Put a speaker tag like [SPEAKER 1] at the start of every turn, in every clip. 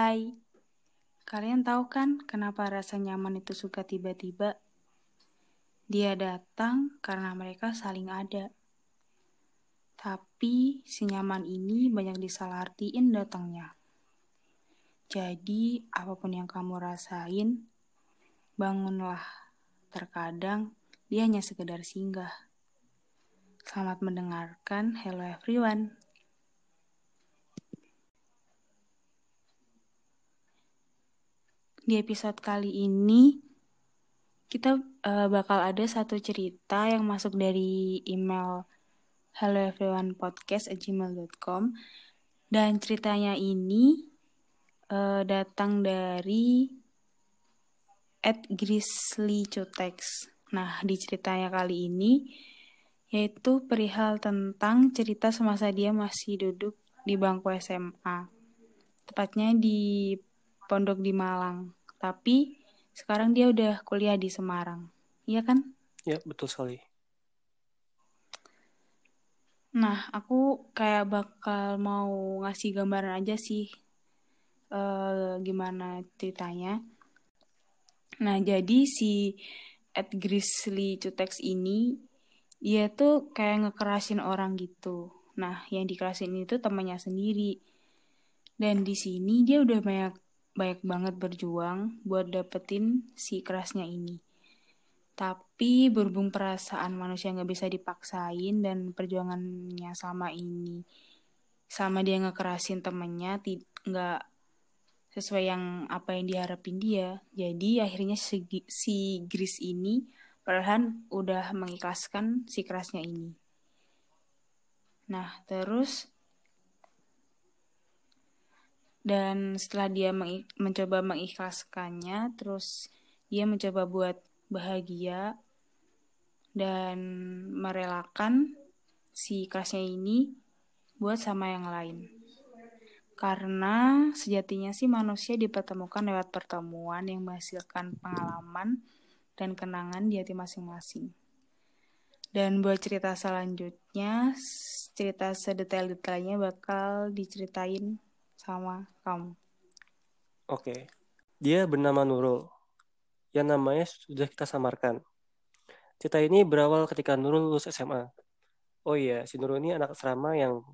[SPEAKER 1] Hai, kalian tahu kan kenapa rasa nyaman itu suka tiba-tiba? Dia datang karena mereka saling ada. Tapi si nyaman ini banyak disalahartiin datangnya. Jadi, apa pun yang kamu rasain, bangunlah. Terkadang dia hanya sekedar singgah. Selamat mendengarkan. Hello everyone. Di episode kali ini kita uh, bakal ada satu cerita yang masuk dari email hello everyone podcast gmail.com dan ceritanya ini uh, datang dari at Grizzly Cutex. Nah, di ceritanya kali ini yaitu perihal tentang cerita semasa dia masih duduk di bangku SMA. Tepatnya di pondok di Malang. Tapi sekarang dia udah kuliah di Semarang. Iya kan?
[SPEAKER 2] Ya, betul sekali.
[SPEAKER 1] Nah, aku kayak bakal mau ngasih gambaran aja sih uh, gimana ceritanya. Nah, jadi si Ed Grizzly Cutex ini dia tuh kayak ngekerasin orang gitu. Nah, yang dikerasin itu temannya sendiri. Dan di sini dia udah banyak banyak banget berjuang buat dapetin si kerasnya ini. Tapi berhubung perasaan manusia nggak bisa dipaksain dan perjuangannya sama ini sama dia ngekerasin temennya nggak sesuai yang apa yang diharapin dia. Jadi akhirnya si, si Gris ini perlahan udah mengikhlaskan si kerasnya ini. Nah, terus dan setelah dia meng mencoba mengikhlaskannya terus dia mencoba buat bahagia dan merelakan si kelasnya ini buat sama yang lain karena sejatinya sih manusia dipertemukan lewat pertemuan yang menghasilkan pengalaman dan kenangan di hati masing-masing. Dan buat cerita selanjutnya, cerita sedetail-detailnya bakal diceritain sama kamu.
[SPEAKER 2] Oke. Dia bernama Nurul. Yang namanya sudah kita samarkan. Cerita ini berawal ketika Nurul lulus SMA. Oh iya, si Nurul ini anak asrama yang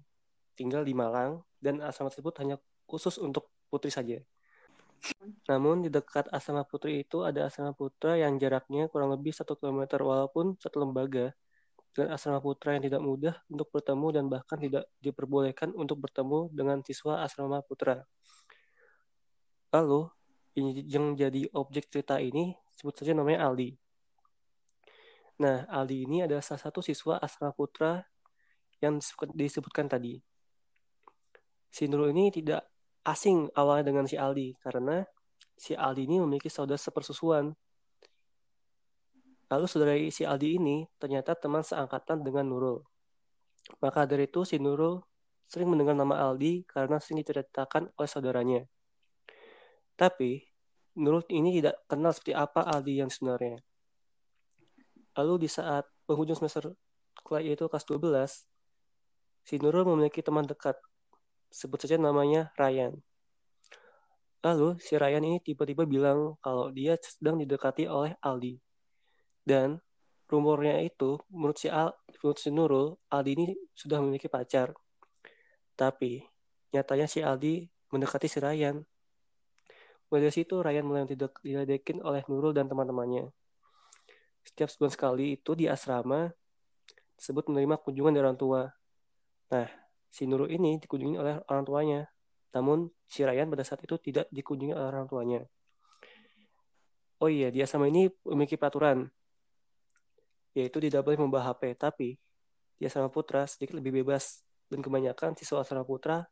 [SPEAKER 2] tinggal di Malang dan asrama tersebut hanya khusus untuk putri saja. Namun di dekat asrama putri itu ada asrama putra yang jaraknya kurang lebih satu kilometer walaupun satu lembaga dengan asrama putra yang tidak mudah untuk bertemu dan bahkan tidak diperbolehkan untuk bertemu dengan siswa asrama putra. Lalu, yang jadi objek cerita ini sebut saja namanya Aldi. Nah, Aldi ini adalah salah satu siswa asrama putra yang disebutkan tadi. Si Nurul ini tidak asing awalnya dengan si Aldi karena si Aldi ini memiliki saudara sepersusuan Lalu saudara si Aldi ini ternyata teman seangkatan dengan Nurul. Maka dari itu si Nurul sering mendengar nama Aldi karena sering diceritakan oleh saudaranya. Tapi Nurul ini tidak kenal seperti apa Aldi yang sebenarnya. Lalu di saat penghujung semester yaitu kelas 12, si Nurul memiliki teman dekat. Sebut saja namanya Ryan. Lalu si Ryan ini tiba-tiba bilang kalau dia sedang didekati oleh Aldi. Dan rumornya itu, menurut si, Al, menurut si Nurul, Aldi ini sudah memiliki pacar. Tapi, nyatanya si Aldi mendekati si Ryan. Mulai dari situ, Ryan mulai diledekin oleh Nurul dan teman-temannya. Setiap sebulan sekali itu di asrama, tersebut menerima kunjungan dari orang tua. Nah, si Nurul ini dikunjungi oleh orang tuanya. Namun, si Ryan pada saat itu tidak dikunjungi oleh orang tuanya. Oh iya, di asrama ini memiliki peraturan yaitu tidak boleh membawa HP. Tapi di asrama putra sedikit lebih bebas dan kebanyakan siswa asrama putra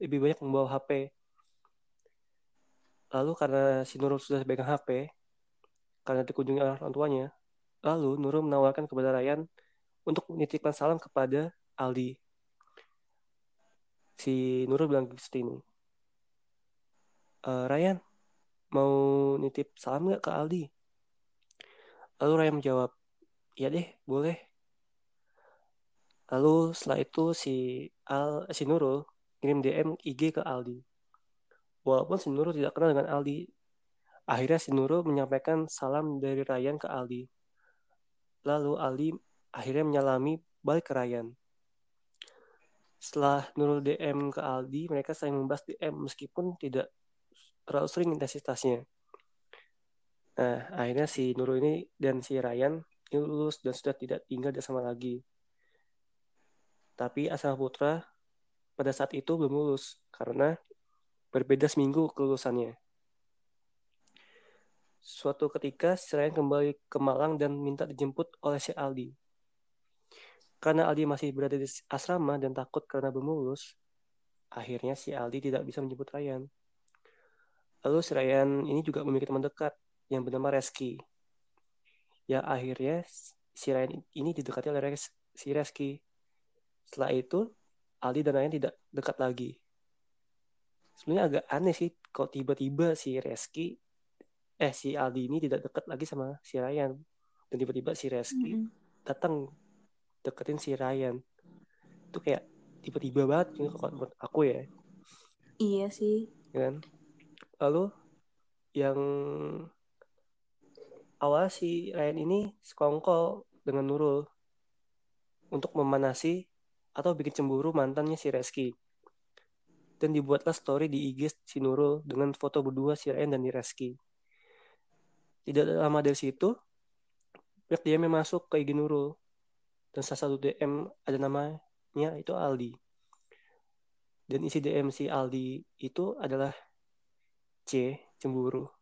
[SPEAKER 2] lebih banyak membawa HP. Lalu karena si Nurul sudah pegang HP, karena dikunjungi oleh orang tuanya, lalu Nurul menawarkan kepada Ryan untuk menitipkan salam kepada Aldi. Si Nurul bilang seperti ini. E, Ryan, mau nitip salam nggak ke Aldi? Lalu Ryan menjawab, iya deh boleh lalu setelah itu si Al si Nurul ngirim DM IG ke Aldi Walaupun si Nurul tidak kenal dengan Aldi. Akhirnya si Nurul menyampaikan salam dari Ryan ke Aldi. Lalu Aldi akhirnya menyalami balik ke Ryan. Setelah Nurul DM ke Aldi, mereka saling membahas DM meskipun tidak terlalu sering intensitasnya. Nah, akhirnya si Nurul ini dan si Ryan lulus dan sudah tidak tinggal di asrama lagi. Tapi asrama putra pada saat itu belum lulus karena berbeda seminggu kelulusannya. Suatu ketika, si Ryan kembali ke Malang dan minta dijemput oleh si Aldi. Karena Aldi masih berada di asrama dan takut karena belum lulus, akhirnya si Aldi tidak bisa menjemput Ryan. Lalu si Ryan ini juga memiliki teman dekat yang bernama Reski. Ya akhirnya si Ryan ini didekati oleh si Reski. Setelah itu, Aldi dan Ryan tidak dekat lagi. Sebenarnya agak aneh sih kok tiba-tiba si Reski eh si Aldi ini tidak dekat lagi sama si Ryan dan tiba-tiba si Reski mm -hmm. datang deketin si Ryan itu kayak tiba-tiba banget ini kalau menurut aku ya
[SPEAKER 1] iya sih
[SPEAKER 2] kan lalu yang awal si Ryan ini sekongkol dengan Nurul untuk memanasi atau bikin cemburu mantannya si Reski. Dan dibuatlah story di IG si Nurul dengan foto berdua si Ryan dan si Reski. Tidak lama dari situ pihak DM masuk ke IG Nurul dan salah satu DM ada namanya itu Aldi. Dan isi DM si Aldi itu adalah C cemburu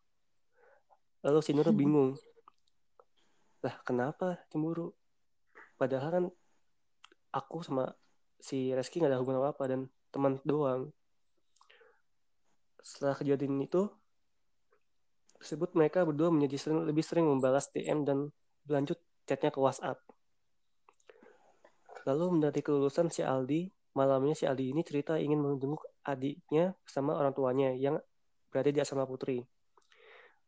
[SPEAKER 2] lalu si Nurul bingung. Lah kenapa cemburu? Padahal kan aku sama si Reski nggak ada hubungan apa, apa dan teman doang. Setelah kejadian itu tersebut mereka berdua menjadi sering, lebih sering membalas DM dan berlanjut chatnya ke WhatsApp. Lalu mendaki kelulusan si Aldi, malamnya si Aldi ini cerita ingin menjenguk adiknya bersama orang tuanya yang berada di asrama putri.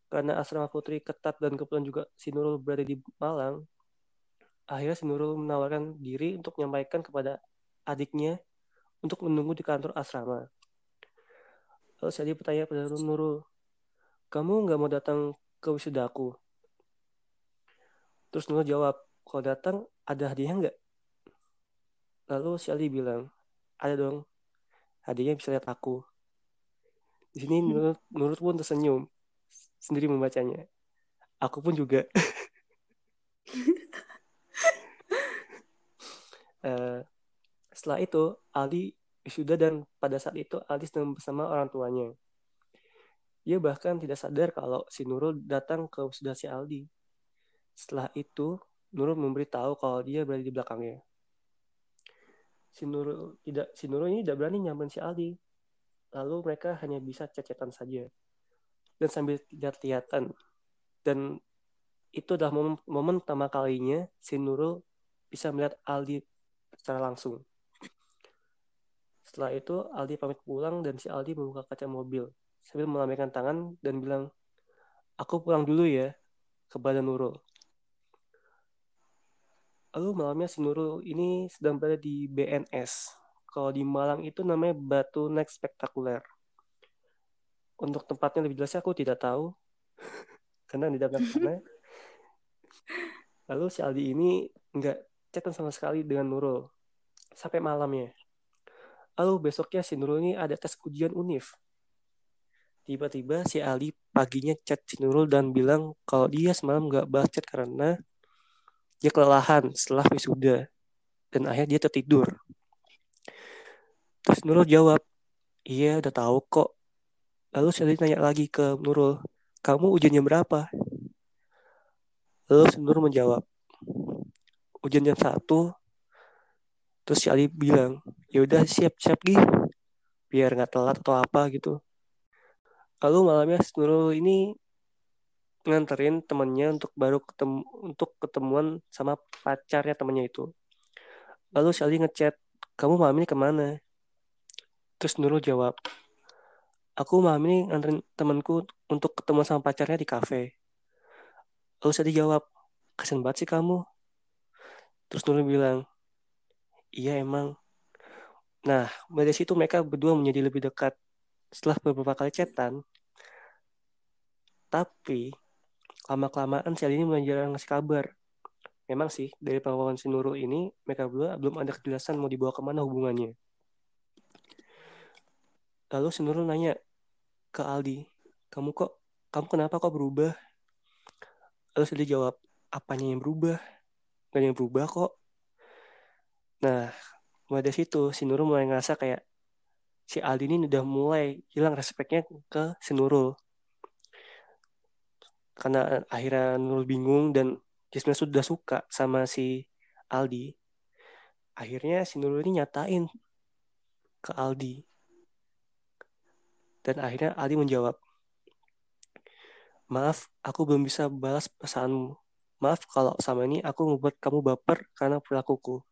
[SPEAKER 2] Karena asrama putri ketat dan kebetulan juga si Nurul berada di Malang, akhirnya si Nurul menawarkan diri untuk menyampaikan kepada adiknya untuk menunggu di kantor asrama. Lalu si Aldi bertanya pada Nurul, kamu nggak mau datang ke wisudaku? Terus Nurul jawab, kalau datang ada hadiah nggak? Lalu si Ali bilang, ada dong, hadiahnya bisa lihat aku. Di sini menurut, menurut pun tersenyum sendiri membacanya. Aku pun juga. uh, setelah itu, Ali sudah dan pada saat itu Ali sedang bersama orang tuanya. Ia bahkan tidak sadar kalau si Nurul datang ke sudah si Aldi. Setelah itu, Nurul memberitahu kalau dia berada di belakangnya si Nurul tidak si Nurul ini tidak berani nyamperin si Aldi. Lalu mereka hanya bisa cecetan saja dan sambil lihat-lihatan. Dan itu adalah momen, momen pertama kalinya si Nurul bisa melihat Aldi secara langsung. Setelah itu Aldi pamit pulang dan si Aldi membuka kaca mobil sambil melambaikan tangan dan bilang, aku pulang dulu ya kepada Nurul. Lalu malamnya si Nurul ini sedang berada di BNS. Kalau di Malang itu namanya Batu Next Spektakuler. Untuk tempatnya lebih jelasnya aku tidak tahu. Karena di dalam sana. Lalu si Aldi ini nggak chatan sama sekali dengan Nurul. Sampai malamnya. Lalu besoknya si Nurul ini ada tes ujian UNIF. Tiba-tiba si Ali paginya chat si Nurul dan bilang kalau dia semalam nggak balas chat karena dia kelelahan setelah wisuda dan akhirnya dia tertidur. Terus Nurul jawab, iya udah tahu kok. Lalu Shelly nanya lagi ke Nurul, kamu ujiannya berapa? Lalu Nurul menjawab, ujian jam satu. Terus Shelly bilang, ya udah siap-siap gitu, biar nggak telat atau apa gitu. Lalu malamnya Nurul ini nganterin temennya untuk baru ketemu untuk ketemuan sama pacarnya temennya itu. Lalu Shelly ngechat, kamu malam ini ke mana? Terus Nurul jawab, aku malam ini nganterin temanku untuk ketemu sama pacarnya di kafe. Lalu Shelly jawab, kasian banget sih kamu. Terus Nurul bilang, iya emang. Nah, dari situ mereka berdua menjadi lebih dekat. setelah beberapa kali chatan tapi lama kelamaan Aldi ini mulai jarang ngasih kabar memang sih dari pengakuan si Nurul ini mereka berdua belum ada kejelasan mau dibawa ke mana hubungannya lalu si Nurul nanya ke Aldi. Kamu kok kamu kenapa kok berubah? Si Aldi jawab apanya yang berubah? Gak yang berubah kok. Nah dari situ si Nurul mulai ngerasa kayak si Aldi ini udah mulai hilang respeknya ke si Nurul. Karena akhirnya Nurul bingung dan dia sudah suka sama si Aldi. Akhirnya si Nurul ini nyatain ke Aldi dan akhirnya Aldi menjawab maaf aku belum bisa balas pesanmu. Maaf kalau sama ini aku membuat kamu baper karena perilakuku.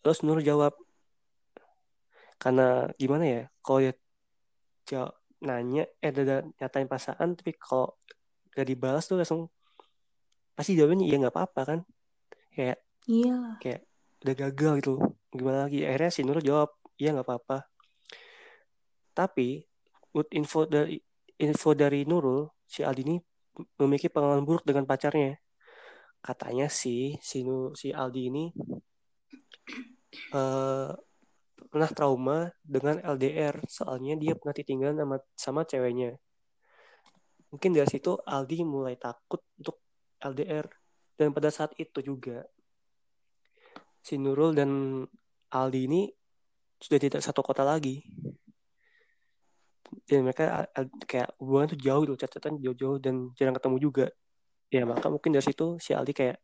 [SPEAKER 2] Terus Nur jawab karena gimana ya kalau dia jawab, nanya eh ada nyatain perasaan tapi kalau gak dibalas tuh langsung pasti jawabnya ya nggak apa-apa kan. Kayak
[SPEAKER 1] Iya.
[SPEAKER 2] kayak udah gagal gitu gimana lagi? Akhirnya si Nur jawab iya nggak apa-apa tapi menurut info dari info dari Nurul si Aldi ini memiliki pengalaman buruk dengan pacarnya. Katanya si Nur, si Aldi ini eh pernah trauma dengan LDR soalnya dia pernah ditinggal sama sama ceweknya. Mungkin dari situ Aldi mulai takut untuk LDR dan pada saat itu juga si Nurul dan Aldi ini sudah tidak satu kota lagi dan mereka kayak hubungan tuh jauh gitu catatan jauh-jauh dan jarang ketemu juga. Ya maka mungkin dari situ si Aldi kayak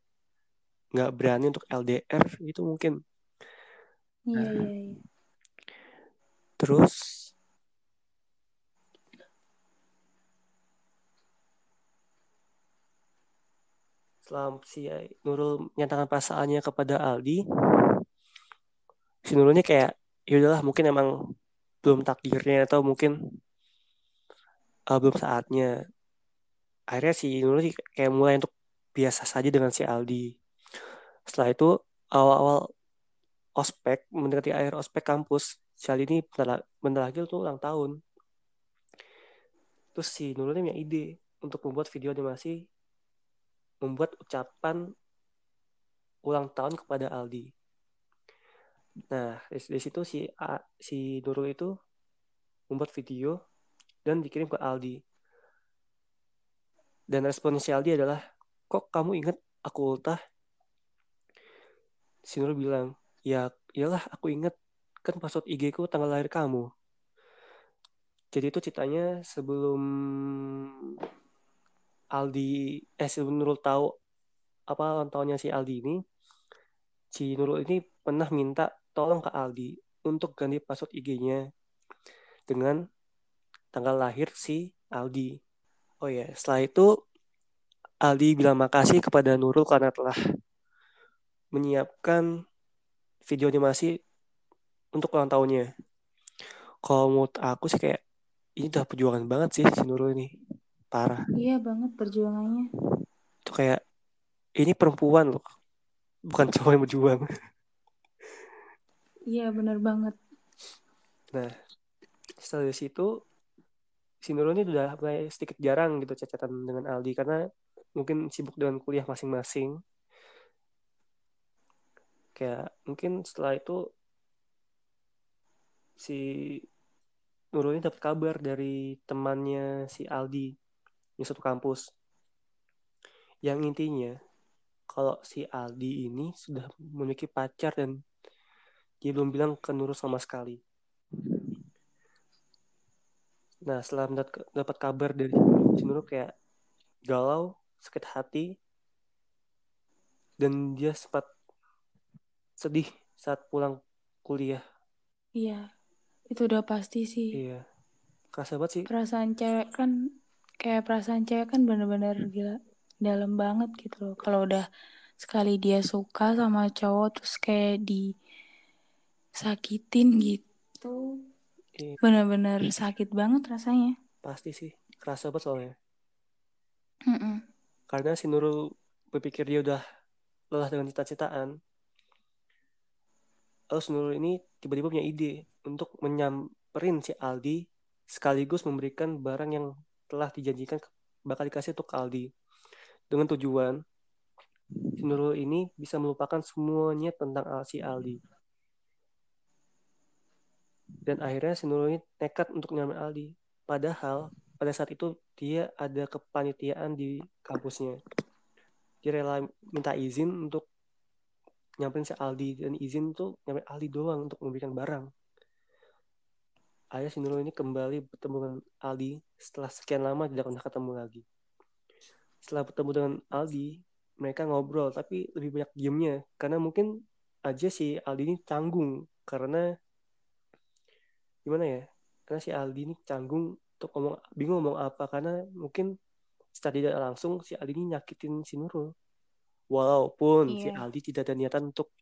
[SPEAKER 2] nggak berani untuk LDR itu mungkin.
[SPEAKER 1] Iya, iya, iya.
[SPEAKER 2] terus setelah si Nurul menyatakan perasaannya kepada Aldi. Si Nurulnya kayak ya udahlah mungkin emang belum takdirnya atau mungkin uh, belum saatnya. Akhirnya si Nurul sih kayak mulai untuk biasa saja dengan si Aldi. Setelah itu awal-awal ospek mendekati akhir ospek kampus si Aldi ini bentar, bentar lagi tuh ulang tahun. Terus si Nurul punya ide untuk membuat video animasi membuat ucapan ulang tahun kepada Aldi Nah, dari situ si A, si Nurul itu membuat video dan dikirim ke Aldi. Dan respon si Aldi adalah, kok kamu ingat aku ultah? Si Nurul bilang, ya iyalah aku ingat kan password IG ku tanggal lahir kamu. Jadi itu ceritanya sebelum Aldi, eh sebelum Nurul tahu apa ulang tahunnya si Aldi ini, si Nurul ini pernah minta tolong ke Aldi untuk ganti password IG-nya dengan tanggal lahir si Aldi. Oh ya, setelah itu Aldi bilang makasih kepada Nurul karena telah menyiapkan video animasi untuk ulang tahunnya. Kalau menurut aku sih kayak ini udah perjuangan banget sih si Nurul ini. Parah.
[SPEAKER 1] Iya banget perjuangannya.
[SPEAKER 2] Itu kayak ini perempuan loh. Bukan cowok yang berjuang.
[SPEAKER 1] Iya bener banget.
[SPEAKER 2] Nah, setelah dari situ si Nurul ini udah mulai sedikit jarang gitu cacatan dengan Aldi karena mungkin sibuk dengan kuliah masing-masing. Kayak mungkin setelah itu si Nurul ini dapat kabar dari temannya si Aldi di satu kampus. Yang intinya kalau si Aldi ini sudah memiliki pacar dan dia belum bilang ke Nurul sama sekali. Nah, setelah dapat kabar dari si Nurul kayak galau, sakit hati, dan dia sempat sedih saat pulang kuliah.
[SPEAKER 1] Iya. Itu udah pasti sih.
[SPEAKER 2] Iya, kerasa banget sih.
[SPEAKER 1] Perasaan cewek kan kayak perasaan cewek kan bener-bener gila dalam banget gitu loh. Kalau udah sekali dia suka sama cowok terus kayak disakitin gitu.
[SPEAKER 2] Iya,
[SPEAKER 1] Bener-bener sakit banget rasanya.
[SPEAKER 2] pasti sih. Kerasa banget soalnya.
[SPEAKER 1] Mm-mm.
[SPEAKER 2] Karena si Nurul berpikir dia udah lelah dengan cita-citaan. Terus Nurul ini tiba-tiba punya ide untuk menyam ngebaperin si Aldi sekaligus memberikan barang yang telah dijanjikan bakal dikasih untuk Aldi dengan tujuan si Nurul ini bisa melupakan semuanya tentang si Aldi dan akhirnya si Nurul ini nekat untuk nyamar Aldi. Padahal pada saat itu dia ada kepanitiaan di kampusnya. Dia rela minta izin untuk nyamperin si Aldi. Dan izin tuh nyamperin Aldi doang untuk memberikan barang. Ayah si Nurul ini kembali bertemu dengan Aldi setelah sekian lama tidak pernah ketemu lagi. Setelah bertemu dengan Aldi mereka ngobrol tapi lebih banyak diemnya. Karena mungkin aja si Aldi ini canggung karena gimana ya karena si Aldi ini canggung untuk ngomong bingung ngomong apa karena mungkin secara tidak langsung si Aldi ini nyakitin si Nurul walaupun yeah. si iya. Aldi tidak ada niatan untuk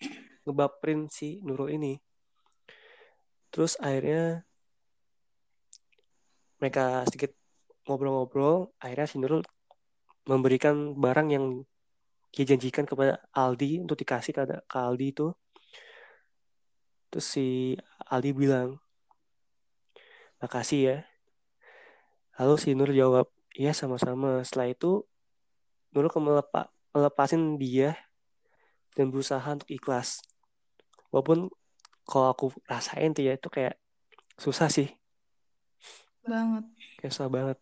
[SPEAKER 2] ngebaperin si Nurul ini terus akhirnya mereka sedikit ngobrol-ngobrol akhirnya si Nurul memberikan barang yang dia janjikan kepada Aldi untuk dikasih ke, ke Aldi itu terus si Aldi bilang makasih ya. Lalu si Nur jawab iya sama-sama. Setelah itu Nur melepa, melepasin dia dan berusaha untuk ikhlas. Walaupun kalau aku rasain tuh ya itu kayak susah sih.
[SPEAKER 1] Banget.
[SPEAKER 2] Kayak susah banget.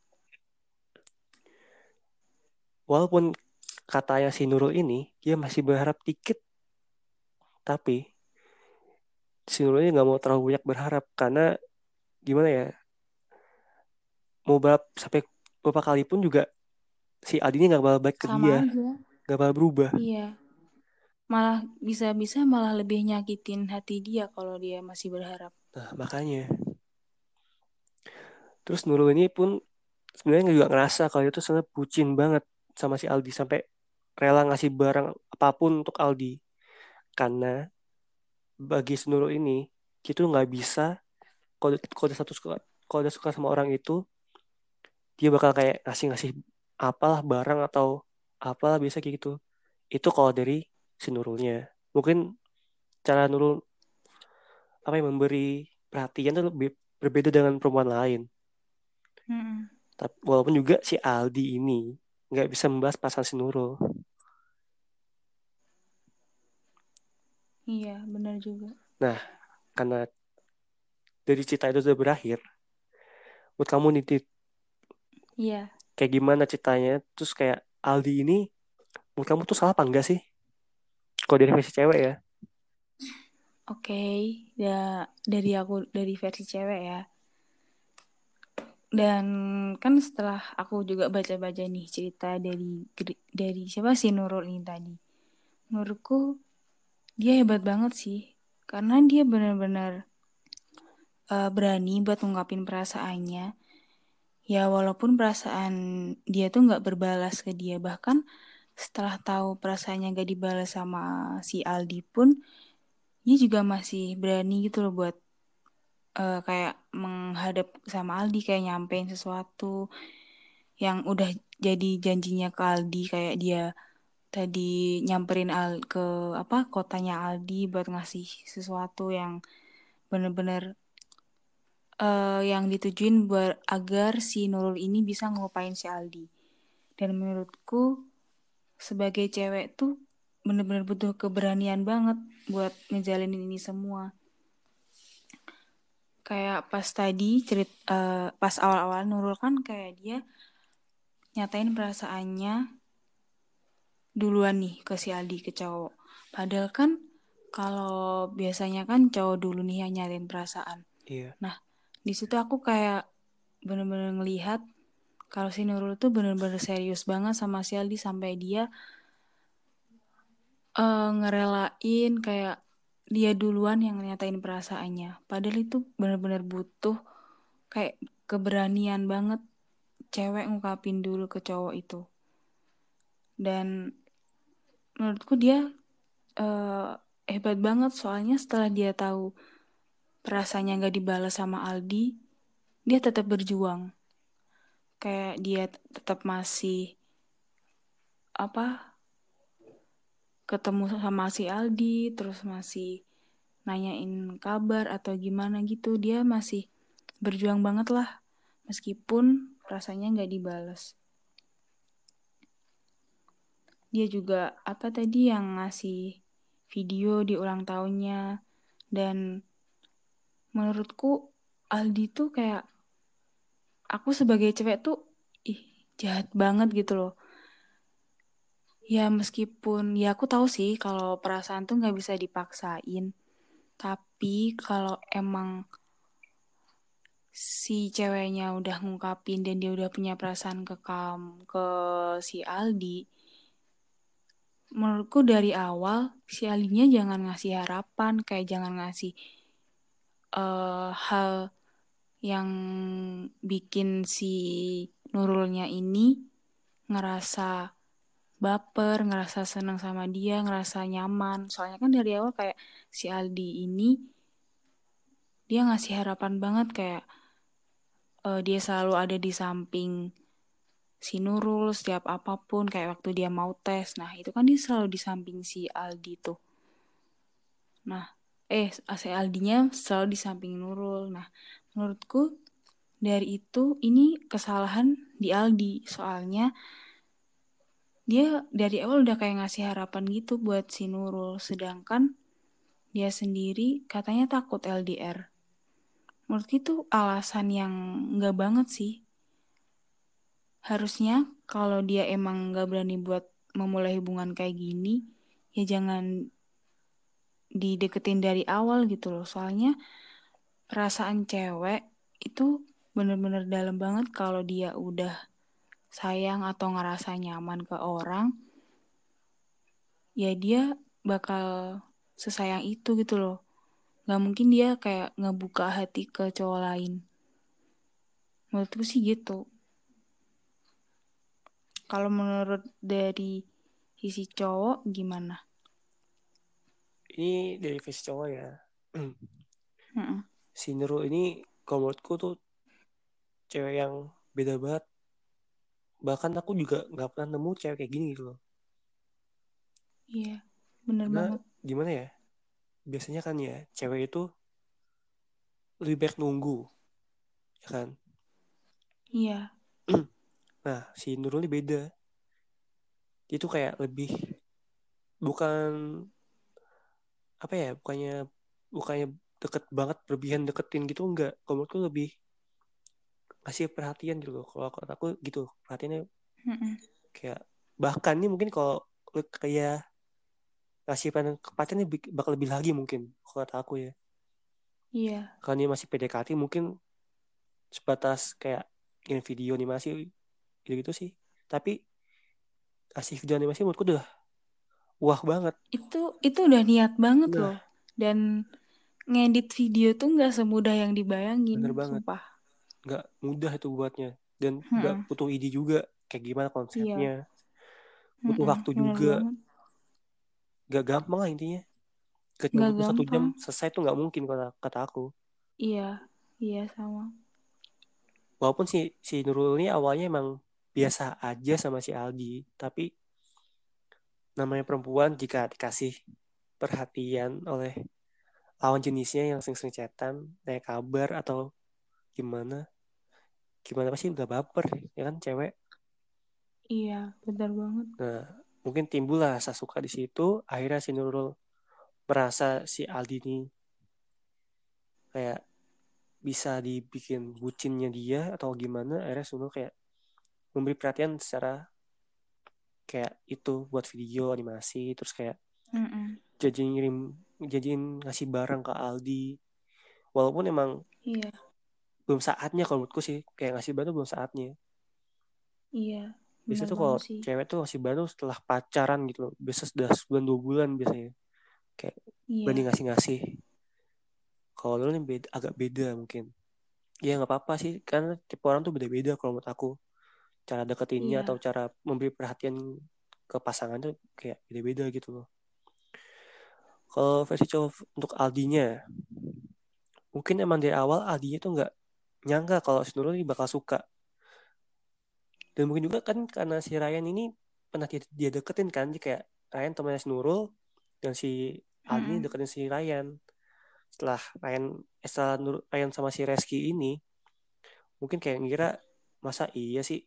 [SPEAKER 2] Walaupun katanya si Nurul ini dia masih berharap dikit. Tapi si Nurul ini nggak mau terlalu banyak berharap karena gimana ya mau berapa sampai berapa kali pun juga si Adi ini nggak bakal baik ke Sama dia nggak bakal berubah.
[SPEAKER 1] Iya. Malah bisa-bisa malah lebih nyakitin hati dia kalau dia masih berharap.
[SPEAKER 2] Nah makanya. Terus Nurul ini pun sebenarnya juga ngerasa kalau itu sangat bucin banget sama si Aldi sampai rela ngasih barang apa pun untuk Aldi. Karena bagi Nurul ini kita nggak bisa kalau kalau satu suka kalau udah suka sama orang itu dia bakal kayak ngasih ngasih apalah barang atau apalah biasa kayak gitu itu kalau dari si Nurulnya mungkin cara Nurul apa yang memberi perhatian tuh lebih berbeda dengan perempuan lain Hmm. Tapi walaupun juga si Aldi ini nggak bisa membahas pasal si Nurul.
[SPEAKER 1] Iya, benar juga.
[SPEAKER 2] Nah, karena dari cerita itu sudah berakhir, buat kamu nih,
[SPEAKER 1] Iya.
[SPEAKER 2] Kayak gimana ceritanya? Terus kayak Aldi ini, buat kamu tuh salah apa enggak sih? Kalau dari versi cewek ya?
[SPEAKER 1] Oke, okay. ya dari aku dari versi cewek ya dan kan setelah aku juga baca-baca nih cerita dari dari siapa sih Nurul ini tadi menurutku dia hebat banget sih karena dia benar-benar uh, berani buat ngungkapin perasaannya. Ya walaupun perasaan dia tuh nggak berbalas ke dia bahkan setelah tahu perasaannya gak dibalas sama si Aldi pun dia juga masih berani gitu loh buat uh, kayak menghadap sama Aldi kayak nyampein sesuatu yang udah jadi janjinya ke Aldi kayak dia tadi nyamperin Al ke apa kotanya Aldi buat ngasih sesuatu yang bener-bener uh, yang ditujuin buat agar si Nurul ini bisa ngelupain si Aldi dan menurutku sebagai cewek tuh bener-bener butuh keberanian banget buat ngejalanin ini semua kayak pas tadi cerit uh, pas awal-awal Nurul kan kayak dia nyatain perasaannya duluan nih ke si Aldi ke cowok. Padahal kan kalau biasanya kan cowok dulu nih yang nyatain perasaan.
[SPEAKER 2] Iya.
[SPEAKER 1] Nah, di situ aku kayak bener-bener ngelihat kalau si Nurul tuh bener-bener serius banget sama si Aldi sampai dia uh, ngerelain kayak dia duluan yang nyatain perasaannya. Padahal itu benar-benar butuh kayak keberanian banget cewek ngungkapin dulu ke cowok itu. Dan menurutku dia uh, hebat banget soalnya setelah dia tahu perasaannya nggak dibalas sama Aldi dia tetap berjuang. Kayak dia tetap masih apa ketemu sama si Aldi terus masih nanyain kabar atau gimana gitu. Dia masih berjuang banget lah meskipun rasanya nggak dibales dia juga apa tadi yang ngasih video di ulang tahunnya dan menurutku Aldi tuh kayak aku sebagai cewek tuh ih jahat banget gitu loh. Ya meskipun ya aku tahu sih kalau perasaan tuh nggak bisa dipaksain. Tapi kalau emang si ceweknya udah ngungkapin dan dia udah punya perasaan ke kamu ke si Aldi menurutku dari awal si Alinya jangan ngasih harapan kayak jangan ngasih uh, hal yang bikin si Nurulnya ini ngerasa baper, ngerasa senang sama dia, ngerasa nyaman. Soalnya kan dari awal kayak si Aldi ini dia ngasih harapan banget kayak uh, dia selalu ada di samping si Nurul setiap apa pun kayak waktu dia mau tes nah itu kan dia selalu di samping si Aldi tuh nah eh si Aldinya selalu di samping Nurul. Nah menurutku dari itu ini kesalahan di Aldi. Soalnya dia dari awal udah kayak ngasih harapan gitu buat si Nurul. Sedangkan dia sendiri katanya takut LDR menurut itu alasan yang nggak banget sih. Harusnya kalau dia emang nggak berani buat memulai hubungan kayak gini ya jangan dideketin dari awal gitu loh. Soalnya perasaan cewek itu bener-bener dalam banget kalau dia udah sayang atau ngerasa nyaman ke orang ya dia bakal sesayang itu gitu loh. Nggak mungkin dia kayak ngebuka hati ke cowok lain. Menurutku sih gitu. Kalau menurut dari sisi cowok gimana?
[SPEAKER 2] Ini dari sisi cowok ya. Mm Si Nurul ini kalau menurutku tuh cewek yang beda banget. Bahkan aku juga nggak pernah nemu cewek kayak gini gitu loh.
[SPEAKER 1] Iya, bener Karena, banget.
[SPEAKER 2] Gimana ya? Biasanya kan ya, cewek itu lebih baik nunggu. Ya kan?
[SPEAKER 1] Iya.
[SPEAKER 2] Nah, si Nurul ini beda. Dia tuh kayak lebih bukan apa ya, bukannya bukannya deket banget berlebihan deketin gitu enggak. Kalau menurutku lebih kasih perhatian gitu loh. Kalau aku gitu, perhatiannya mm kayak bahkan nih mungkin kalau kayak kasih perhatian bakal lebih lagi mungkin kalau kata aku ya.
[SPEAKER 1] Iya.
[SPEAKER 2] Kalau ini masih PDKT mungkin sebatas kayak ini video animasi gitu-gitu sih tapi kasih video animasi menurutku udah wah banget.
[SPEAKER 1] Itu itu udah niat banget nah. loh. Dan ngedit video tuh nggak semudah yang dibayangin
[SPEAKER 2] bener banget. sumpah. nggak mudah itu buatnya. Dan hmm. nggak butuh ide juga kayak gimana konsepnya. Iya. butuh hmm, waktu juga. nggak gampang lah intinya. Kecuali satu jam selesai tuh nggak mungkin kata kata aku.
[SPEAKER 1] Iya iya sama.
[SPEAKER 2] Walaupun si si Nurul ini awalnya emang biasa aja sama si Aldi tapi namanya perempuan jika dikasih perhatian oleh lawan jenisnya yang sering-sering chatan kayak kabar atau gimana. Gimana pasti udah baper ya kan cewek?
[SPEAKER 1] Iya benar banget.
[SPEAKER 2] Nah mungkin timbul lah rasa suka di situ akhirnya si Nurul merasa si Aldi ini kayak bisa dibikin bucinnya dia atau gimana akhirnya Nurul kayak memberi perhatian secara kayak itu buat video animasi terus kayak mm -mm. jadi ngirim jadiin ngasih barang ke Aldi. Walaupun emang
[SPEAKER 1] iya.
[SPEAKER 2] belum saatnya kalau menurutku sih kayak ngasih barang belum saatnya.
[SPEAKER 1] Iya
[SPEAKER 2] biasanya tuh kalau cewek tuh ngasih barang setelah pacaran gitu loh. Biasa sudah sebulan dua bulan biasanya. Kayak iya. banding ngasih ngasih kalau dulu nih beda, agak beda mungkin. Ya nggak apa-apa sih karena tipe orang tuh beda-beda kalau menurut aku cara deketinnya yeah. atau cara memberi perhatian ke pasangan tuh kayak beda-beda gitu loh. Kalau versi cowok untuk Aldinya, mungkin emang dari awal Aldinya tuh nggak nyangka kalau si Nurul ini bakal suka. Dan mungkin juga kan karena si Ryan ini pernah dia, dia deketin kan, dia kayak Ryan temannya si Nurul dan si Aldi mm -hmm. deketin si Ryan. Setelah Ryan, setelah Nur, Ryan sama si Reski ini mungkin kayak ngira masa iya sih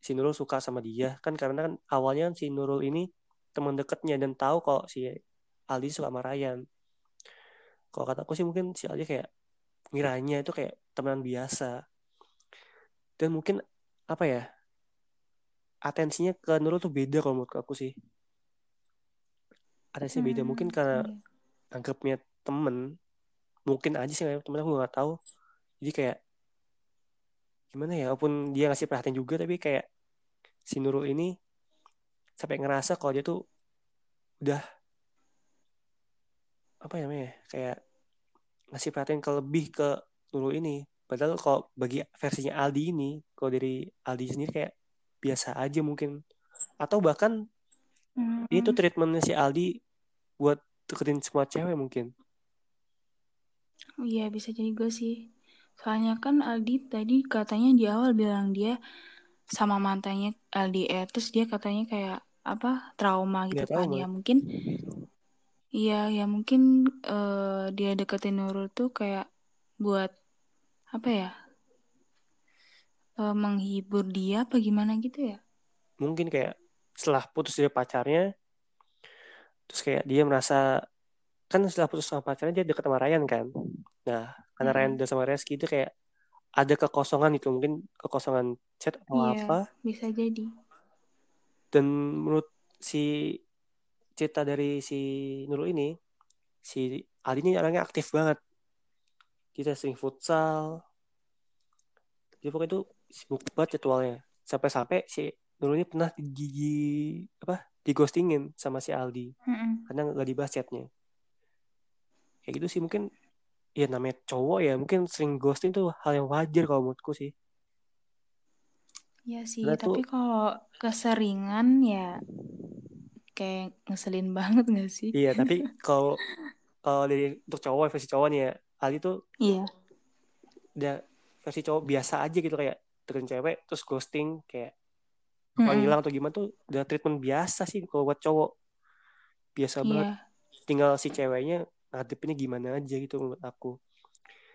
[SPEAKER 2] si Nurul suka sama dia. Kan karena kan awalnya kan si Nurul ini teman dekatnya dan tahu kok si Aldi suka sama Ryan. Kalau kataku sih mungkin si Aldi kayak ngiranya itu kayak teman biasa. Dan mungkin apa ya atensinya ke Nurul tuh beda kalau menurut aku sih. Atensinya beda. Mungkin
[SPEAKER 1] Hmm,
[SPEAKER 2] karena
[SPEAKER 1] iya.
[SPEAKER 2] anggapnya temen. Mungkin aja sih temen aku nggak tahu. Jadi kayak gimana ya walaupun dia ngasih perhatian juga tapi kayak si Nurul ini sampai ngerasa kalau dia tuh udah apa ya namanya ya, kayak ngasih perhatian ke lebih ke Nurul ini. Padahal kalau bagi versinya Aldi ini kalau dari Aldi sendiri kayak biasa aja mungkin. Atau bahkan
[SPEAKER 1] Hmm,
[SPEAKER 2] itu treatmentnya si Aldi buat deketin semua cewek mungkin.
[SPEAKER 1] Iya bisa jadi gue sih. Soalnya kan Aldi tadi katanya di awal bilang dia sama mantannya LDR, terus dia katanya kayak apa trauma gitu
[SPEAKER 2] tahu
[SPEAKER 1] kan ya mungkin iya ya mungkin eh, dia deketin Nurul tuh kayak buat apa ya eh, menghibur dia apa gimana gitu ya?
[SPEAKER 2] Mungkin kayak setelah putus dari pacarnya terus kayak dia merasa kan setelah putus sama pacarnya dia deket sama Ryan kan. Nah karena Ryan
[SPEAKER 1] Mm-mm.
[SPEAKER 2] udah sama Reski itu kayak ada kekosongan itu mungkin kekosongan chat atau
[SPEAKER 1] iya
[SPEAKER 2] apa.
[SPEAKER 1] bisa jadi.
[SPEAKER 2] Dan menurut si cerita dari si Nurul ini si Aldi ini orangnya aktif banget. Kita sering futsal. Dia pokoknya itu sibuk banget jadwalnya. Sampai-sampai si Nurul ini pernah di, di- apa di ghostingin sama si Aldi.
[SPEAKER 1] Mm-mm.
[SPEAKER 2] karena nggak dibahas chatnya kayak gitu sih. Mungkin ya namanya cowok ya mungkin sering ghosting tuh hal yang wajar kalau menurutku sih.
[SPEAKER 1] Iya sih
[SPEAKER 2] tuh
[SPEAKER 1] tapi kalau keseringan ya kayak ngeselin banget gak sih?
[SPEAKER 2] Iya tapi kalau kalau dari untuk cowok versi cowok nih ya tuh
[SPEAKER 1] iya.
[SPEAKER 2] udah versi cowok biasa aja gitu kayak deketin cewek terus ghosting kayak
[SPEAKER 1] Mm-mm.
[SPEAKER 2] menghilang atau gimana tuh udah treatment biasa sih kalau buat cowok. Biasa banget.
[SPEAKER 1] Iya
[SPEAKER 2] tinggal si ceweknya ngadepinnya gimana aja gitu menurut aku.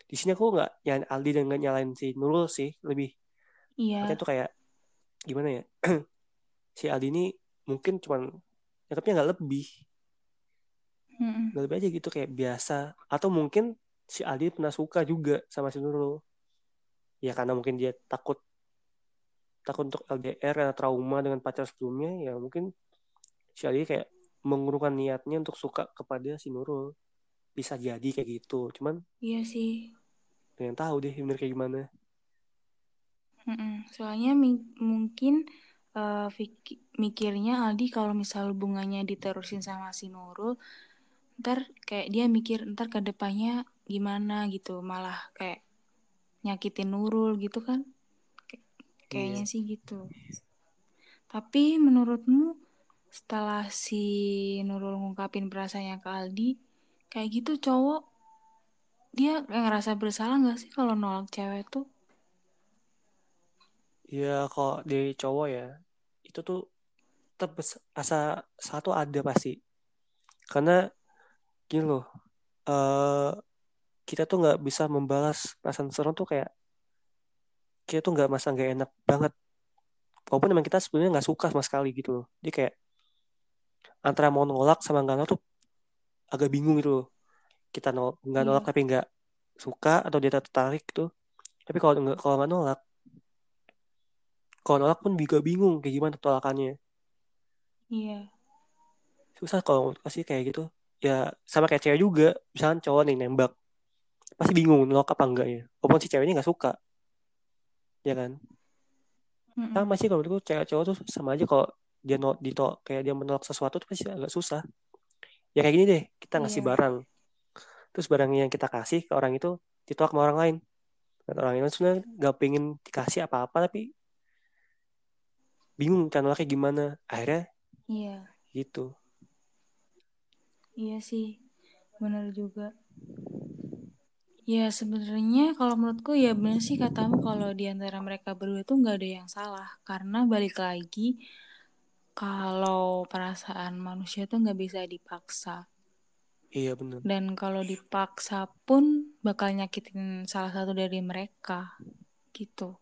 [SPEAKER 2] Di sini aku nggak nyalain Aldi dan nggak nyalain si Nurul sih lebih
[SPEAKER 1] iya.
[SPEAKER 2] makanya tuh kayak gimana ya si Aldi ini mungkin cuman nangkepnya nggak lebih. Nggak lebih aja gitu kayak biasa. Atau mungkin si Aldi pernah suka juga sama si Nurul. Ya karena mungkin dia takut takut untuk LDR karena trauma dengan pacar sebelumnya ya mungkin si Aldi kayak mengurungkan niatnya untuk suka kepada si Nurul bisa jadi kayak gitu cuman
[SPEAKER 1] iya sih
[SPEAKER 2] pengen tahu deh bener kayak gimana
[SPEAKER 1] Mm-mm. Soalnya mi- mungkin fik- mikirnya Aldi kalau misal hubungannya diterusin sama si Nurul, ntar kayak dia mikir ntar ke depannya gimana gitu, malah kayak nyakitin Nurul gitu kan? Kay- Kayaknya
[SPEAKER 2] iya
[SPEAKER 1] sih gitu. Tapi menurutmu setelah si Nurul ngungkapin perasaannya ke Aldi, kayak gitu cowok. Dia ngerasa bersalah nggak sih kalau nolak cewek tuh?
[SPEAKER 2] ya kalau dari cowok ya itu tuh tetap asa satu ada pasti. Karena gini loh eh kita tuh nggak bisa membalas perasaan seorang tuh kayak kita tuh nggak masa nggak enak banget. Walaupun emang kita sebenarnya nggak suka sama sekali gitu loh. Jadi kayak antara mau nolak sama nggak nolak tuh agak bingung gitu. Loh kita nol nggak nolak
[SPEAKER 1] Iya,
[SPEAKER 2] tapi nggak suka atau dia tertarik gitu. Tapi kalau nggak kalau nggak nolak kalau nolak pun juga bingung kayak gimana tolakannya.
[SPEAKER 1] Iya,
[SPEAKER 2] susah kalau sih kayak gitu. Ya sama kayak cewek juga misalkan cowok nih nembak pasti bingung nolak apa enggak ya walaupun si ceweknya nggak suka. Ya kan?
[SPEAKER 1] Mm-mm.
[SPEAKER 2] sama sih kalau menurutku cewek cowok tuh sama aja kalau dia nol ditolak kayak dia menolak sesuatu tuh pasti agak susah ya kayak gini deh kita ngasih
[SPEAKER 1] Iya,
[SPEAKER 2] barang. Terus barang yang kita kasih ke orang itu ditolak sama orang lain. Dan orang itu sebenarnya nggak pengen dikasih apa-apa tapi bingung cara nolaknya gimana. Akhirnya
[SPEAKER 1] iya,
[SPEAKER 2] gitu.
[SPEAKER 1] Iya sih, benar juga. Ya sebenarnya kalau menurutku ya benar sih katamu kalau di antara mereka berdua tuh nggak ada yang salah. Karena balik lagi kalau perasaan manusia tuh nggak bisa dipaksa
[SPEAKER 2] iya bener
[SPEAKER 1] dan kalau dipaksa pun bakal nyakitin salah satu dari mereka gitu.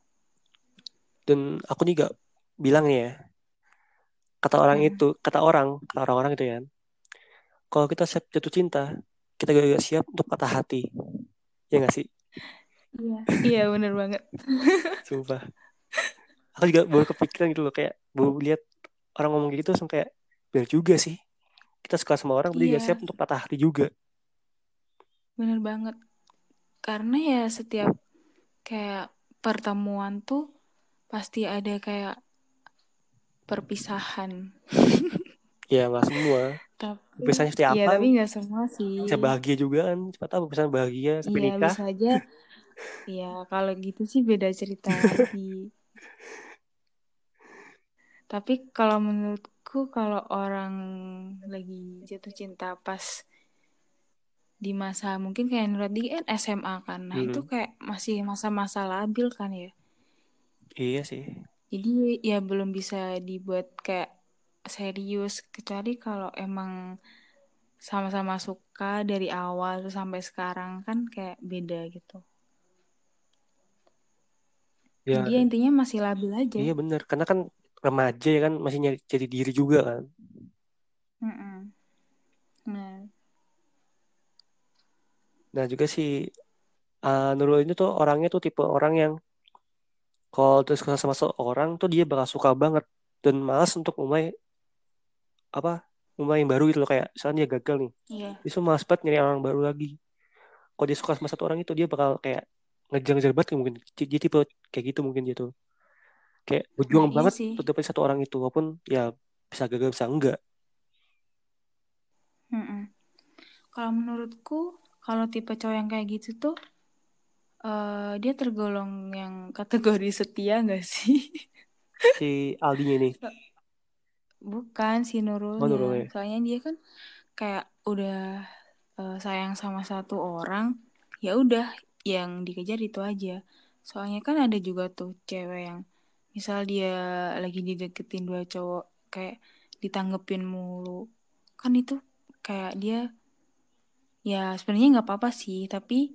[SPEAKER 2] dan aku juga bilang nih ya kata orang
[SPEAKER 1] Hmm.
[SPEAKER 2] itu kata orang kata orang-orang itu ya kalau kita siap jatuh cinta kita juga siap untuk patah hati ya nggak sih
[SPEAKER 1] Iya, iya bener banget.
[SPEAKER 2] sumpah aku juga baru kepikiran gitu loh kayak baru lihat orang ngomong gitu langsung kayak benar juga sih kita suka sama orang tapi
[SPEAKER 1] Iya.
[SPEAKER 2] siap untuk patah hati juga
[SPEAKER 1] Bener banget. Karena ya setiap kayak pertemuan tuh pasti ada kayak perpisahan.
[SPEAKER 2] ya nggak semua
[SPEAKER 1] Tapi
[SPEAKER 2] Perpisahannya seperti
[SPEAKER 1] Iya,
[SPEAKER 2] apa?
[SPEAKER 1] tapi nggak semua sih.
[SPEAKER 2] bisa bahagia juga kan siapa tahu perpisahan bahagia sampai
[SPEAKER 1] Iya,
[SPEAKER 2] nikah
[SPEAKER 1] bisa aja. Iya, kalau gitu sih beda cerita lagi. Tapi kalau menurutku kalau orang lagi jatuh cinta pas di masa mungkin kayak Nuradi kan SMA kan. Nah,
[SPEAKER 2] Hmm.
[SPEAKER 1] itu kayak masih masa-masa labil kan ya.
[SPEAKER 2] iya sih
[SPEAKER 1] Jadi ya belum bisa dibuat kayak serius kecuali kalau emang sama-sama suka dari awal terus sampai sekarang kan kayak beda gitu.
[SPEAKER 2] ya
[SPEAKER 1] Jadi ya intinya masih labil aja.
[SPEAKER 2] iya bener karena kan remaja ya kan masih nyari jadi diri juga kan.
[SPEAKER 1] Mm-mm. Nah,
[SPEAKER 2] nah juga si uh, Nurul ini tuh orangnya tuh tipe orang yang kalau terus sama seorang tuh dia bakal suka banget dan malas untuk mulai apa mulai yang baru gitu loh. Kayak misalnya dia gagal nih
[SPEAKER 1] iya.
[SPEAKER 2] dia tuh malas banget nyari orang baru lagi. Kalau dia suka sama satu orang itu dia bakal kayak ngejar-ngejar banget mungkin. Dia tipe kayak gitu mungkin dia tuh kayak berjuang
[SPEAKER 1] iya
[SPEAKER 2] banget
[SPEAKER 1] sih.
[SPEAKER 2] untuk dapetin satu orang itu walaupun ya bisa gagal bisa enggak
[SPEAKER 1] Mm-mm. Kalau menurutku, kalau tipe cowok yang kayak gitu tuh, eh dia tergolong yang kategori setia gak sih?
[SPEAKER 2] si Aldinya ini
[SPEAKER 1] Bukan si
[SPEAKER 2] oh
[SPEAKER 1] Nurulnya.
[SPEAKER 2] Nurulnya
[SPEAKER 1] Soalnya dia kan kayak udah eh, sayang sama satu orang, ya udah yang dikejar itu aja. Soalnya kan ada juga tuh cewek yang misal dia lagi dideketin dua cowok kayak ditanggepin mulu. Kan itu kayak dia ya sebenarnya nggak apa-apa sih, tapi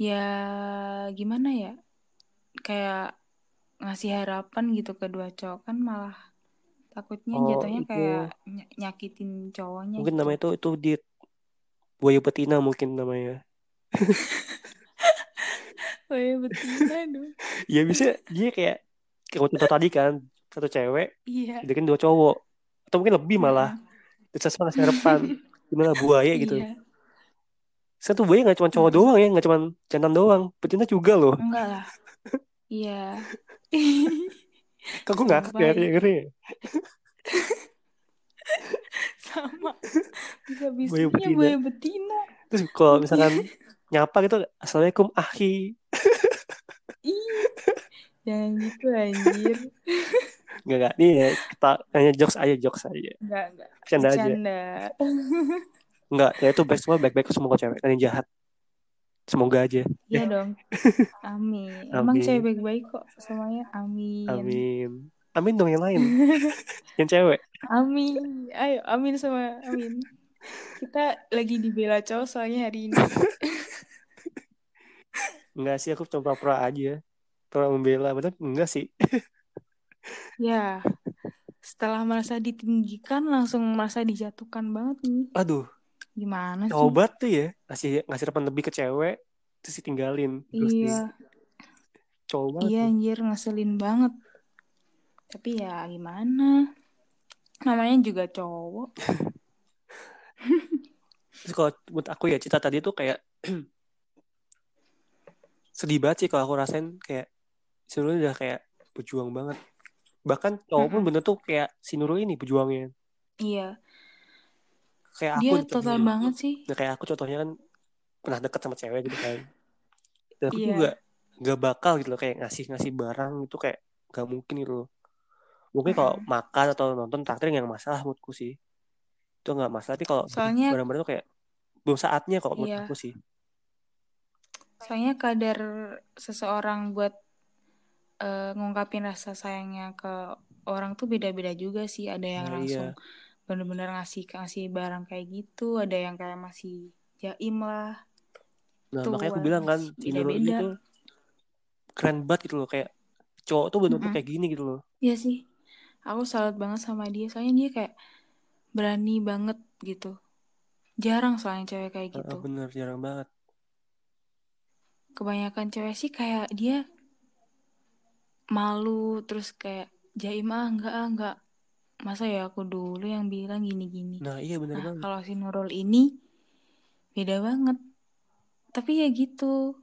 [SPEAKER 1] ya gimana ya? Kayak ngasih harapan gitu ke dua cowok kan malah takutnya
[SPEAKER 2] oh
[SPEAKER 1] jatuhnya
[SPEAKER 2] itu
[SPEAKER 1] kayak ny- nyakitin cowoknya
[SPEAKER 2] mungkin
[SPEAKER 1] gitu.
[SPEAKER 2] namanya itu itu di buaya betina mungkin namanya
[SPEAKER 1] Oh ya betina dong.
[SPEAKER 2] ya bisa dia kayak kayak waktu tadi kan satu cewek
[SPEAKER 1] Iya.
[SPEAKER 2] deketin dua cowok atau mungkin lebih malah
[SPEAKER 1] Heeh.
[SPEAKER 2] terus ngasih harapan gimana buaya gitu
[SPEAKER 1] Iya.
[SPEAKER 2] Satu buaya nggak cuma cowok doang ya, nggak cuma jantan doang, betina juga loh.
[SPEAKER 1] Enggak lah. Iya.
[SPEAKER 2] Kok gue ngakak
[SPEAKER 1] Sumpah
[SPEAKER 2] ya, ngeri ya?
[SPEAKER 1] Sama.
[SPEAKER 2] Buaya
[SPEAKER 1] Bisa-bisanya
[SPEAKER 2] betina.
[SPEAKER 1] buaya betina.
[SPEAKER 2] Terus kalau misalkan nyapa gitu, Assalamualaikum ahi.
[SPEAKER 1] Ih. Jangan gitu anjir.
[SPEAKER 2] Nggak, nggak. Nih ya, kita hanya jokes aja, jokes aja.
[SPEAKER 1] Enggak, enggak.
[SPEAKER 2] Bercanda aja.
[SPEAKER 1] Bercanda.
[SPEAKER 2] Nggak, ya itu baik semua baik-baik semua cewek. Dan yang jahat. Semoga aja.
[SPEAKER 1] Iya dong. Amin. Emang
[SPEAKER 2] amin.
[SPEAKER 1] cewek baik-baik kok semuanya. Amin.
[SPEAKER 2] Amin. Amin dong yang lain. yang cewek.
[SPEAKER 1] Amin. Ayo, amin sama amin. Kita lagi dibela cowok soalnya hari ini.
[SPEAKER 2] Enggak sih, aku cuma pura-pura aja. Pura membela. Bener? Enggak sih.
[SPEAKER 1] Ya, setelah merasa ditinggikan langsung merasa dijatuhkan banget nih.
[SPEAKER 2] Aduh,
[SPEAKER 1] Gimana sih?
[SPEAKER 2] obat tuh ya. Ngasih, ngasih harapan lebih ke cewek. Terus ditinggalin. Terus
[SPEAKER 1] Iya,
[SPEAKER 2] banget
[SPEAKER 1] iya
[SPEAKER 2] tuh.
[SPEAKER 1] anjir ngeselin banget. Tapi ya gimana? Namanya juga cowok.
[SPEAKER 2] Terus kalau menurut aku ya cerita tadi tuh kayak sedih banget sih kalau aku rasain kayak si Nurul udah kayak berjuang banget. Bahkan cowok pun bener tuh kayak si Nurul ini berjuangnya.
[SPEAKER 1] Iya,
[SPEAKER 2] Kayak aku
[SPEAKER 1] dia
[SPEAKER 2] nih
[SPEAKER 1] total
[SPEAKER 2] contohnya.
[SPEAKER 1] banget sih.
[SPEAKER 2] Nah, kayak aku contohnya kan pernah deket sama cewek gitu kan. Dan aku
[SPEAKER 1] Iya,
[SPEAKER 2] juga gak bakal gitu loh kayak ngasih-ngasih barang itu kayak gak mungkin gitu loh. Mungkin kalau
[SPEAKER 1] Mm-mm.
[SPEAKER 2] makan atau nonton traktir yang masalah menurutku sih. Itu gak masalah. Tapi kalau
[SPEAKER 1] Soalnya,
[SPEAKER 2] barang-barang tuh kayak belum saatnya kok menurut
[SPEAKER 1] iya,
[SPEAKER 2] aku sih.
[SPEAKER 1] Soalnya kadar seseorang buat eh, ngungkapin rasa sayangnya ke orang tuh beda-beda juga sih. Ada yang
[SPEAKER 2] Nah,
[SPEAKER 1] langsung
[SPEAKER 2] iya.
[SPEAKER 1] bener-bener ngasih ngasih barang kayak gitu, ada yang kayak masih jaim lah.
[SPEAKER 2] Nah,
[SPEAKER 1] Tuh
[SPEAKER 2] makanya aku bilang kan
[SPEAKER 1] beda-beda.
[SPEAKER 2] tuh keren banget gitu loh kayak cowok tuh bener-bener
[SPEAKER 1] Mm-mm.
[SPEAKER 2] kayak gini gitu loh
[SPEAKER 1] Iya sih. Aku salut banget sama dia. Soalnya dia kayak berani banget gitu. Jarang soalnya cewek kayak gitu.
[SPEAKER 2] bener jarang banget
[SPEAKER 1] Kebanyakan cewek sih kayak dia malu terus kayak jaim ah enggak ah enggak. Masa ya aku dulu yang bilang gini-gini.
[SPEAKER 2] nah iya bener
[SPEAKER 1] Nah,
[SPEAKER 2] banget
[SPEAKER 1] kalau si Nurul ini beda banget. Tapi ya gitu.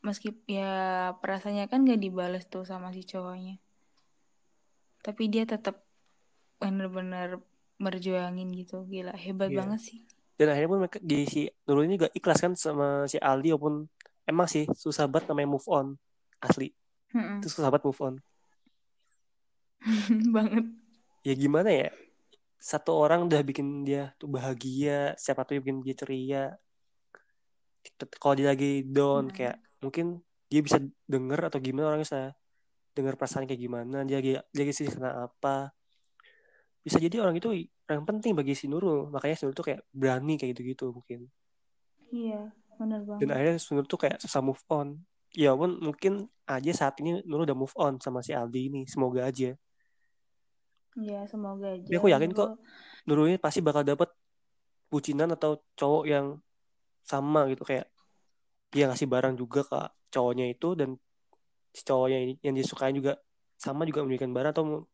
[SPEAKER 1] Meski ya perasaannya kan gak dibales tuh sama si cowoknya. Tapi dia tetap bener-bener berjuangin gitu. Gila, hebat
[SPEAKER 2] Iya.
[SPEAKER 1] banget sih.
[SPEAKER 2] dan akhirnya pun mereka di si Nurul ini juga ikhlas kan sama si Aldi walaupun emang sih susah banget namanya move on asli.
[SPEAKER 1] Mm-mm.
[SPEAKER 2] itu susah banget move on.
[SPEAKER 1] Banget.
[SPEAKER 2] ya gimana ya satu orang udah bikin dia tuh bahagia siapa tuh bikin dia ceria. Kalau dia lagi down
[SPEAKER 1] Hmm.
[SPEAKER 2] kayak mungkin dia bisa denger atau gimana orang bisa denger perasaan kayak gimana dia lagi dia lagi sih kena apa. Bisa jadi orang itu orang penting bagi si Nurul. Makanya si Nurul tuh kayak berani kayak gitu-gitu mungkin.
[SPEAKER 1] Iya, bener
[SPEAKER 2] dan
[SPEAKER 1] banget.
[SPEAKER 2] akhirnya si Nurul tuh kayak susah move on. Ya pun mungkin aja saat ini Nurul udah move on sama si Aldi ini. Semoga aja.
[SPEAKER 1] Iya, semoga aja.
[SPEAKER 2] tapi aku yakin kok
[SPEAKER 1] Nurul
[SPEAKER 2] ini pasti bakal dapet bucinan atau cowok yang sama gitu. Kayak dia ngasih barang juga ke cowoknya itu dan si cowoknya ini yang disukai juga sama juga memberikan barang atau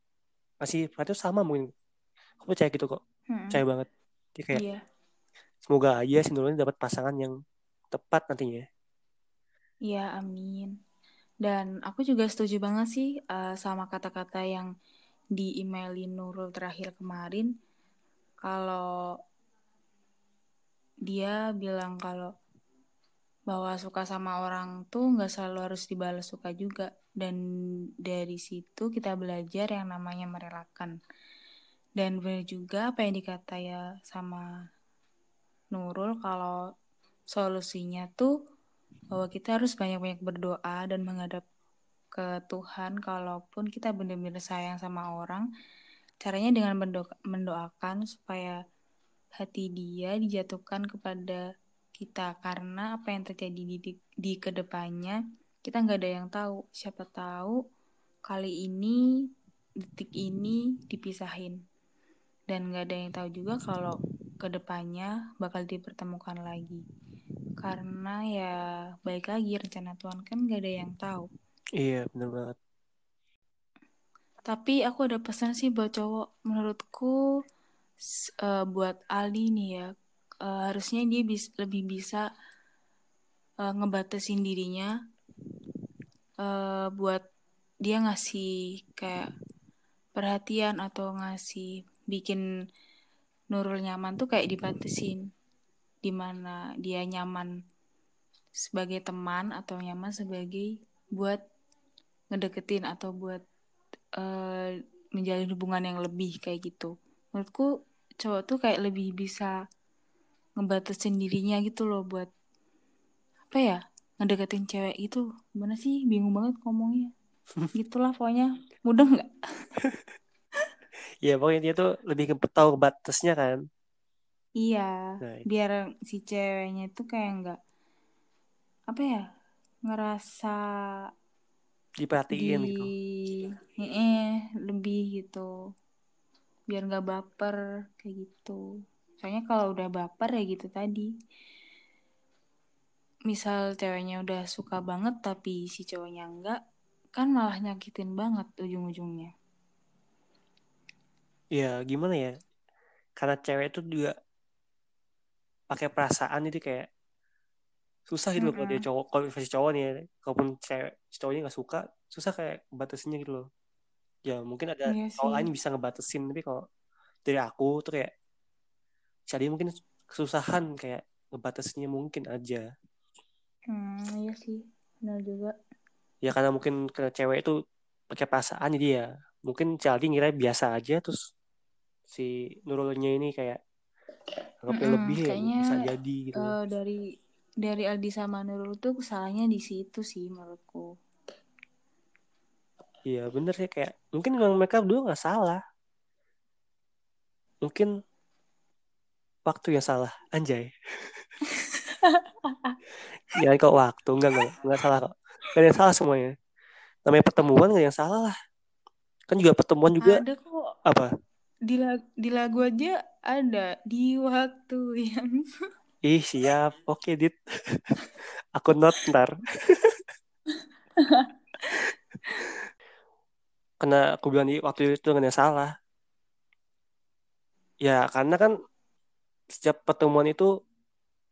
[SPEAKER 2] ngasih perhatian sama mungkin. Aku percaya gitu kok.
[SPEAKER 1] Mm-mm.
[SPEAKER 2] percaya banget. Dia kayak
[SPEAKER 1] Iya,
[SPEAKER 2] semoga aja si Nurul ini dapat pasangan yang tepat nantinya
[SPEAKER 1] iya, amin. Dan aku juga setuju banget sih eh, sama kata-kata yang di emailin Nurul terakhir kemarin. Kalau dia bilang kalau bahwa suka sama orang tuh nggak selalu harus dibalas suka juga. Dan dari situ kita belajar yang namanya merelakan. Dan benar juga apa yang dikata ya sama Nurul kalau solusinya tuh bahwa kita harus banyak-banyak berdoa dan menghadap ke Tuhan kalaupun kita benar-benar sayang sama orang. Caranya dengan mendo- mendoakan supaya hati dia dijatuhkan kepada kita. Karena apa yang terjadi di, di, di ke depannya kita nggak ada yang tahu. Siapa tahu kali ini detik ini dipisahin. Dan nggak ada yang tahu juga kalau ke depannya bakal dipertemukan lagi karena ya baik lagi rencana Tuhan kan nggak ada yang tahu.
[SPEAKER 2] Iya bener banget.
[SPEAKER 1] Tapi aku ada pesan sih buat cowok. Menurutku eh, buat Aldi nih ya eh, harusnya dia bis- lebih bisa eh, ngebatasin dirinya eh, buat dia ngasih kayak perhatian atau ngasih bikin Nurul nyaman tuh kayak dibatasin di mana dia nyaman sebagai teman atau nyaman sebagai buat ngedeketin atau buat eh, menjalin hubungan yang lebih kayak gitu. Menurutku cowok tuh kayak lebih bisa ngebatasin dirinya gitu loh buat apa ya ngedeketin cewek itu. Gimana sih? Bingung banget ngomongnya. Gitulah pokoknya. Mudah nggak?
[SPEAKER 2] ya pokoknya dia tuh lebih tahu batasnya kan
[SPEAKER 1] Iya.
[SPEAKER 2] nah
[SPEAKER 1] Biar si ceweknya tuh kayak nggak apa ya ngerasa
[SPEAKER 2] diperhatiin
[SPEAKER 1] di
[SPEAKER 2] gitu
[SPEAKER 1] eh lebih gitu. Biar nggak baper kayak gitu. Soalnya kalau udah baper ya gitu tadi. Misal ceweknya udah suka banget tapi si cowoknya enggak kan malah nyakitin banget ujung-ujungnya.
[SPEAKER 2] Ya gimana ya? Karena cewek itu juga pakai perasaan jadi kayak susah gitu loh kalau dia cowok kalau versi cowok nih kalaupun cewek cowoknya nggak suka susah kayak batasinnya gitu loh. Ya mungkin ada
[SPEAKER 1] Iya
[SPEAKER 2] cowok lain bisa ngebatasin tapi kalau dari aku tuh kayak jadi mungkin kesusahan kayak ngebatasinnya mungkin aja.
[SPEAKER 1] Hmm, iya sih. Benar juga.
[SPEAKER 2] Ya karena mungkin ke cewek itu pakai perasaan jadi ya mungkin Caldi ngira biasa aja terus si Nurulnya ini kayak anggapnya
[SPEAKER 1] Mm-mm,
[SPEAKER 2] lebih ya
[SPEAKER 1] kayaknya
[SPEAKER 2] bisa jadi gitu
[SPEAKER 1] eh, dari dari Aldi sama Nurul tuh kesalahannya di situ sih menurutku
[SPEAKER 2] Iya bener sih kayak mungkin memang mereka berdua nggak salah. Mungkin waktu yang salah, anjay. Jangan kok waktu, enggak enggak enggak salah kok. Gak ada yang salah semuanya. namanya pertemuan nggak yang salah lah kan juga pertemuan juga
[SPEAKER 1] Ada kok
[SPEAKER 2] apa
[SPEAKER 1] di lagu, di lagu aja ada di waktu yang
[SPEAKER 2] ih siap. Oke dit. Aku not ntar. Karena aku bilang di waktu itu nggak salah. Ya karena kan setiap pertemuan itu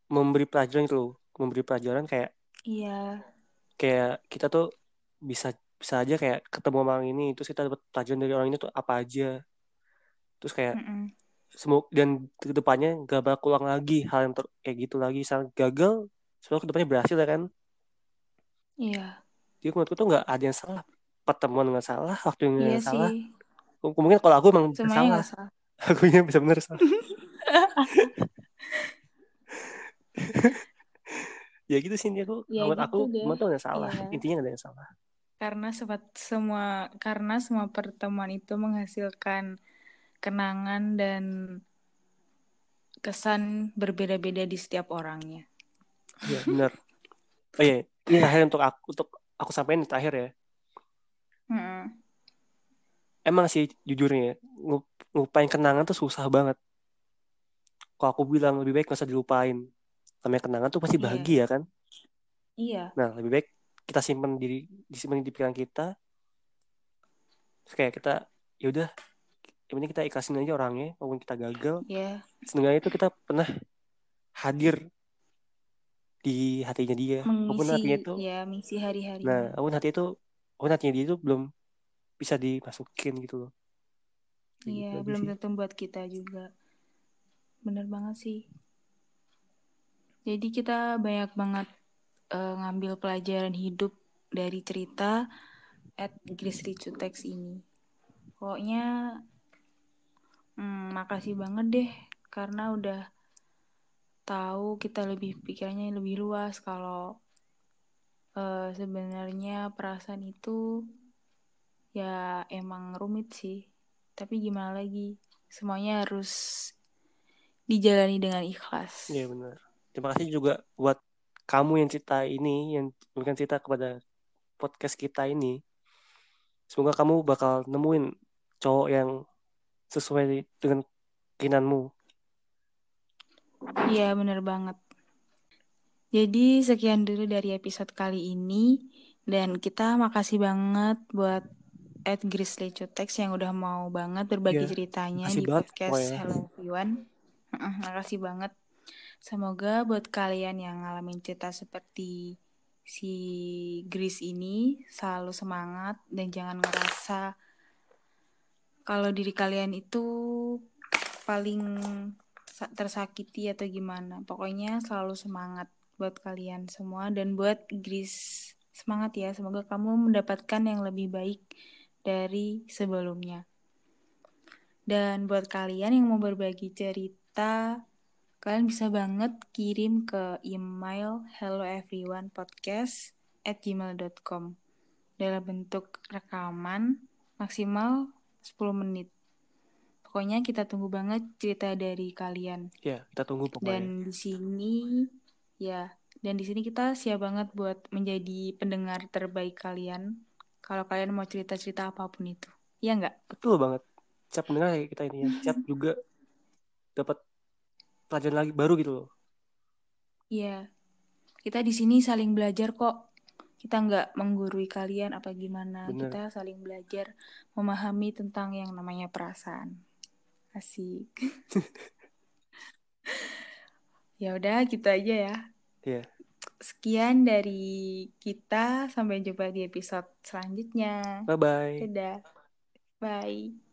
[SPEAKER 2] memberi pelajaran itu memberi pelajaran kayak
[SPEAKER 1] iya.
[SPEAKER 2] kayak kita tuh bisa bisa aja kayak ketemu orang ini terus kita dapat pelajaran dari orang ini tuh apa aja terus kayak
[SPEAKER 1] mm-mm.
[SPEAKER 2] semoga dan ke depannya gak bakal ulang lagi hal yang ter- kayak gitu lagi. Misal gagal semoga ke depannya berhasil ya kan?
[SPEAKER 1] Iya.
[SPEAKER 2] Jadi menurutku tuh nggak ada yang salah. Pertemuan nggak salah waktu yang nggak salah.
[SPEAKER 1] sih.
[SPEAKER 2] Mungkin kalau aku emang
[SPEAKER 1] semuanya
[SPEAKER 2] salah.
[SPEAKER 1] salah.
[SPEAKER 2] Akunya bisa bener salah. Ya gitu sih aku
[SPEAKER 1] Ya
[SPEAKER 2] menurut
[SPEAKER 1] gitu
[SPEAKER 2] aku
[SPEAKER 1] deh.
[SPEAKER 2] tuh nggak salah.
[SPEAKER 1] Iya.
[SPEAKER 2] intinya nggak ada yang salah.
[SPEAKER 1] Karena sempat semua karena semua pertemuan itu menghasilkan kenangan dan kesan berbeda-beda di setiap orangnya
[SPEAKER 2] Iya benar. Oh iya, ini terakhir untuk aku untuk aku sampaikan di terakhir ya.
[SPEAKER 1] Mm-mm.
[SPEAKER 2] Emang sih jujurnya ya, ngu- ngupain kenangan tuh susah banget. Kalau aku bilang lebih baik nggak usah dilupain. Namanya kenangan tuh pasti
[SPEAKER 1] Iya.
[SPEAKER 2] bahagia kan.
[SPEAKER 1] iya
[SPEAKER 2] Nah lebih baik kita simpan diri disimpan di pikiran kita. Terus kayak kita ya udah, yang penting kita ikhlasin aja orangnya, walaupun kita gagal.
[SPEAKER 1] ya
[SPEAKER 2] Setengahnya itu kita pernah hadir di hatinya dia. Walaupun
[SPEAKER 1] mengisi
[SPEAKER 2] hatinya itu
[SPEAKER 1] ya mengisi hari-hari
[SPEAKER 2] Nah, walaupun hati itu, walaupun hatinya dia itu belum bisa dimasukin gitu loh.
[SPEAKER 1] Iya
[SPEAKER 2] gitu aja
[SPEAKER 1] belum tentu buat kita juga bener banget sih jadi kita banyak banget eh, ngambil pelajaran hidup dari cerita at Grizzly Cutex ini pokoknya hmm, makasih banget deh karena udah tahu kita lebih pikirannya lebih luas kalau eh, sebenarnya perasaan itu ya emang rumit sih tapi gimana lagi semuanya harus dijalani dengan ikhlas
[SPEAKER 2] Iya benar. Terima kasih juga buat kamu yang cerita ini, yang memberikan cerita kepada podcast kita ini. Semoga kamu bakal nemuin cowok yang sesuai dengan keinginanmu.
[SPEAKER 1] Iya bener banget jadi sekian dulu dari episode kali ini dan kita makasih banget buat Ed Grizzly Cutex yang udah mau banget berbagi
[SPEAKER 2] Iya,
[SPEAKER 1] ceritanya
[SPEAKER 2] makasih
[SPEAKER 1] di
[SPEAKER 2] banget
[SPEAKER 1] podcast
[SPEAKER 2] pokoknya.
[SPEAKER 1] Hello Everyone. Heeh, Makasih banget. Semoga buat kalian yang ngalamin cerita seperti si Gris ini selalu semangat dan jangan ngerasa kalau diri kalian itu paling sa- tersakiti atau gimana. Pokoknya selalu semangat buat kalian semua dan buat Gris semangat ya. Semoga kamu mendapatkan yang lebih baik dari sebelumnya. Dan buat kalian yang mau berbagi cerita, kalian bisa banget kirim ke email helloeveryonepodcast at gmail.com dalam bentuk rekaman maksimal 10 menit. Pokoknya kita tunggu banget cerita dari kalian.
[SPEAKER 2] Ya, kita tunggu pokoknya.
[SPEAKER 1] Dan di sini ya, dan di sini kita siap banget buat menjadi pendengar terbaik kalian. Kalau kalian mau cerita-cerita apa pun itu. Iya nggak?
[SPEAKER 2] Betul banget. Siap mendengar kayak kita ini ya. Siap juga dapat pelajaran lagi baru gitu loh.
[SPEAKER 1] Iya. Kita di sini saling belajar kok. Kita nggak menggurui kalian apa gimana.
[SPEAKER 2] Bener.
[SPEAKER 1] Kita saling belajar memahami tentang yang namanya perasaan. Asik. ya udah gitu aja ya.
[SPEAKER 2] Iya.
[SPEAKER 1] Sekian dari kita. Sampai jumpa di episode selanjutnya.
[SPEAKER 2] Bye bye.
[SPEAKER 1] Dadah. Bye.